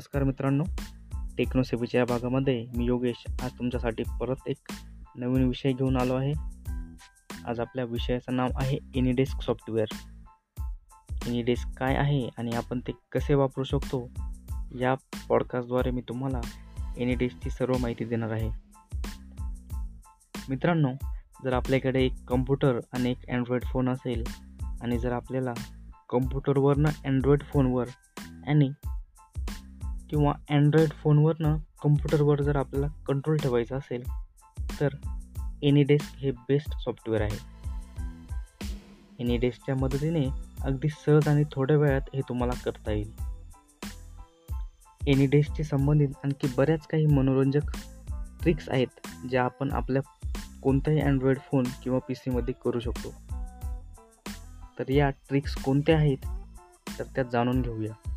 नमस्कार मित्रांनो. टेक्नोसेफीच्या या भागामध्ये मी योगेश. आज तुमच्यासाठी परत एक नवीन विषय घेऊन आलो आहे. आज आपल्या विषयाचं नाव आहे एनिडेस्क सॉफ्टवेअर एनिडेस्क काय आहे आणि आपण ते कसे वापरू शकतो? या पॉडकास्टद्वारे मी तुम्हाला एनिडेस्कची सर्व माहिती देणार आहे. मित्रांनो जर आपल्याकडे एक कम्प्युटर आणि एक अँड्रॉईड फोन असेल आणि जर आपल्याला कम्प्युटरवरनं अँड्रॉईड फोनवर आणि किंवा अँड्रॉईड फोनवरनं कम्प्युटरवर जर आपल्याला कंट्रोल ठेवायचा असेल तर एनिडेस्क हे बेस्ट सॉफ्टवेअर आहे. एनिडेस्कच्या मदतीने अगदी सहज आणि थोड्या वेळात हे तुम्हाला करता येईल. एनिडेस्कशी संबंधित आणखी बऱ्याच काही मनोरंजक ट्रिक्स आहेत ज्या आपण आपल्या कोणत्याही अँड्रॉईड फोन किंवा पी सीमध्ये करू शकतो. तर या ट्रिक्स कोणत्या आहेत तर त्यात जाणून घेऊया.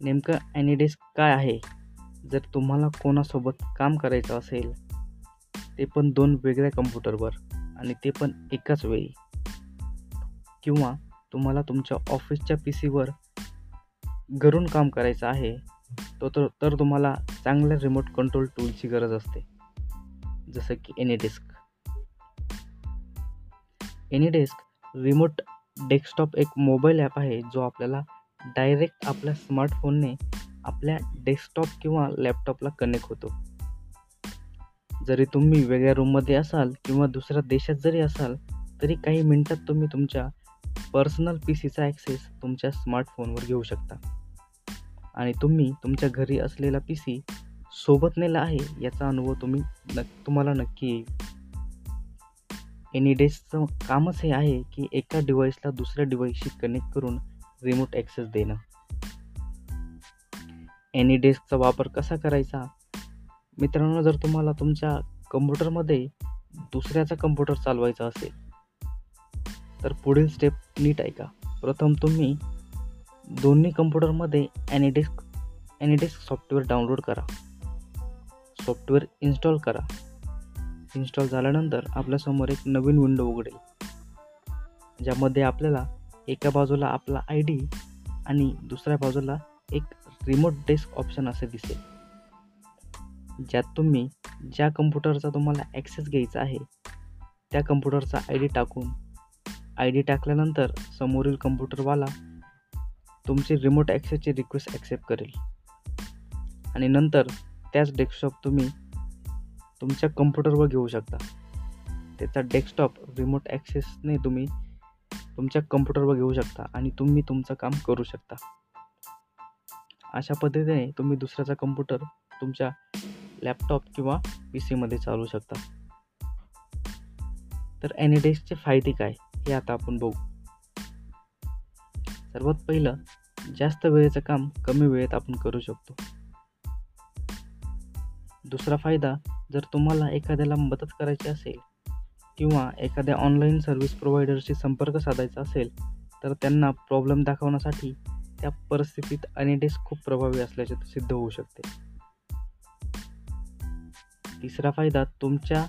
नेमकं ॲनिडेस्क काय आहे? जर तुम्हाला कोणासोबत काम करायचं असेल ते पण दोन वेगळ्या कम्प्युटरवर आणि ते पण एकाच वेळी. किंवा तुम्हाला तुमच्या ऑफिसच्या पी सीवर घरून काम करायचं आहे तो तर तर तुम्हाला चांगल्या रिमोट कंट्रोल टूलची गरज असते जसं की एनिडेस्क एनिडेस्क रिमोट डेस्कटॉप एक मोबाईल ॲप आहे जो आपल्याला डायरेक्ट आपल्या स्मार्टफोनने आपल्या डेस्कटॉप किंवा लॅपटॉपला कनेक्ट होतो. जरी तुम्ही वेगळ्या रूममध्ये असाल किंवा दुसऱ्या देशात जरी असाल तरी काही मिनटात तुम्ही तुमच्या पर्सनल पी सीचा ॲक्सेस तुमच्या स्मार्टफोनवर घेऊ शकता. आणि तुम्ही तुमच्या घरी असलेला पी सी सोबत नेला आहे याचा अनुभव तुम्ही नक तुम्हाला नक्की येईल. एनिडेस्कचं कामच हे आहे की एका डिव्हाइसला दुसऱ्या डिव्हाइसशी कनेक्ट करून रिमोट ॲक्सेस देणं. एनिडेस्कचा वापर कसा करायचा? मित्रांनो जर तुम्हाला तुमच्या कम्प्युटरमध्ये दुसऱ्याचा कम्प्युटर चालवायचा असेल तर पुढील स्टेप नीट ऐका. प्रथम तुम्ही दोन्ही कम्प्युटरमध्ये ॲनिडेस्क ॲनिडेस्क सॉफ्टवेअर डाउनलोड करा. सॉफ्टवेअर इन्स्टॉल करा. इन्स्टॉल झाल्यानंतर आपल्यासमोर एक नवीन विंडो उघडेल ज्यामध्ये आपल्याला एका बाजूला आपला आय डी आणि दुसऱ्या बाजूला एक रिमोट डेस्क ऑप्शन असे दिसेल. ज्यात तुम्ही ज्या कम्प्युटरचा तुम्हाला ॲक्सेस घ्यायचा आहे त्या कम्प्युटरचा आय डी टाकून आय डी टाकल्यानंतर समोरील कम्प्युटरवाला तुमची रिमोट ॲक्सेसची रिक्वेस्ट ॲक्सेप्ट करेल. आणि नंतर त्याच डेस्कटॉप तुम्ही तुमच्या कम्प्युटरवर घेऊ शकता. त्याचा डेस्कटॉप रिमोट ॲक्सेसने तुम्ही तुमच्या कम्प्युटरवर घेऊ शकता आणि तुम्ही तुमचं काम करू शकता. अशा पद्धतीने तुम्ही दुसऱ्याचा कम्प्युटर तुमच्या लॅपटॉप किंवा पी सीमध्ये चालवू शकता. तर ॲनिडेस्कचे फायदे काय हे आता आपण बघू. सर्वात पहिलं जास्त वेळेचं काम कमी वेळेत आपण करू शकतो. दुसरा फायदा जर तुम्हाला एखाद्याला मदत करायची असेल किंवा एखाद्या ऑनलाईन सर्व्हिस प्रोव्हायडरशी संपर्क साधायचा असेल तर त्यांना प्रॉब्लेम दाखवण्यासाठी त्या परिस्थितीत अनिडेस्क खूप प्रभावी असल्याचे सिद्ध होऊ शकते. तिसरा फायदा तुमच्या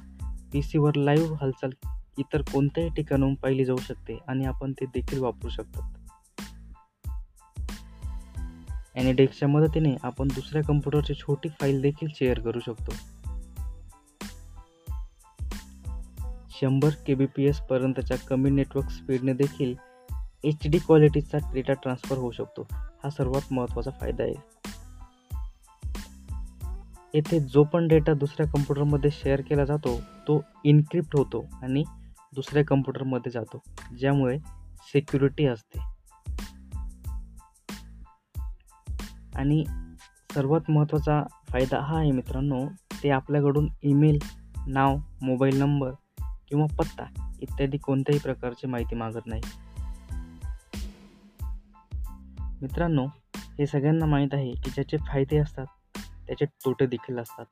पी सीवर लाईव्ह हालचाल इतर कोणत्याही ठिकाणून पाहिली जाऊ शकते आणि आपण ते देखील वापरू शकतात. ॲनिडेक्सच्या मदतीने आपण दुसऱ्या कम्प्युटरची छोटी फाईल देखील शेअर करू शकतो. शंभर के बी पी एसपर्यंतच्या कमी नेटवर्क स्पीडने देखील एच डी क्वालिटीचा डेटा ट्रान्सफर होऊ शकतो. हा सर्वात महत्त्वाचा फायदा आहे. येथे जो पण डेटा दुसऱ्या कम्प्युटरमध्ये शेअर केला जातो तो इनक्रिप्ट होतो आणि दुसऱ्या कम्प्युटरमध्ये जातो ज्यामुळे सिक्युरिटी असते. आणि सर्वात महत्त्वाचा फायदा हा आहे मित्रांनो ते आपल्याकडून ईमेल नाव मोबाईल नंबर किंवा पत्ता इत्यादी कोणत्याही प्रकारची माहिती मागत नाही. मित्रांनो हे सगळ्यांना माहीत आहे की ज्याचे फायदे असतात त्याचे तोटे देखील असतात.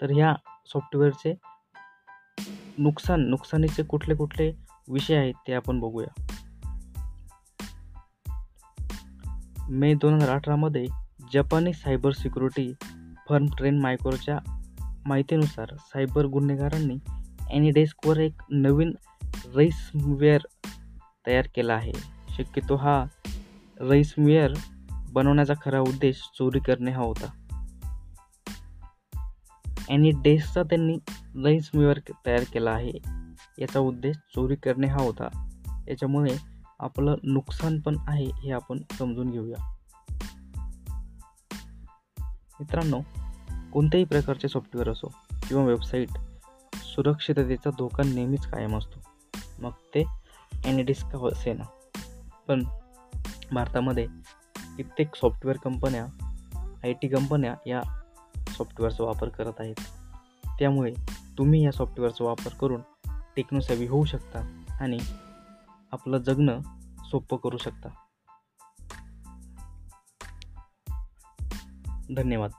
तर ह्या सॉफ्टवेअरचे नुकसान नुकसानीचे कुठले कुठले विषय आहेत ते आपण बघूया. मे दोन हजार अठरामध्ये जपानी सायबर सिक्युरिटी फर्म ट्रेन मायक्रोच्या माहितीनुसार सायबर गुन्हेगारांनी ॲनिडेस्कवर एक नवीन रईसवेअर तयार केला आहे. शक्यतो हा रईसवेअर बनवण्याचा खरा उद्देश चोरी करणे हा होता. आणि डेस्कचा त्यांनी रईसवेअर तयार केला आहे. याचा उद्देश चोरी करणे हा होता. याच्यामुळे आपलं नुकसान पण आहे हे आपण समजून घेऊया. मित्रांनो कोणत्याही प्रकारचे सॉफ्टवेअर असो किंवा वेबसाईट सुरक्षिततेचा धोका नेहमीच कायम असतो. मग ते एनिडिस्क का हो असेना पण भारतामध्ये कित्येक सॉफ्टवेअर कंपन्या आय टी कंपन्या या सॉफ्टवेअरचा वापर करत आहेत. त्यामुळे तुम्ही या सॉफ्टवेअरचा वापर करून टेक्नोसेवी होऊ शकता आणि आपलं जगणं सोपं करू शकता. धन्यवाद.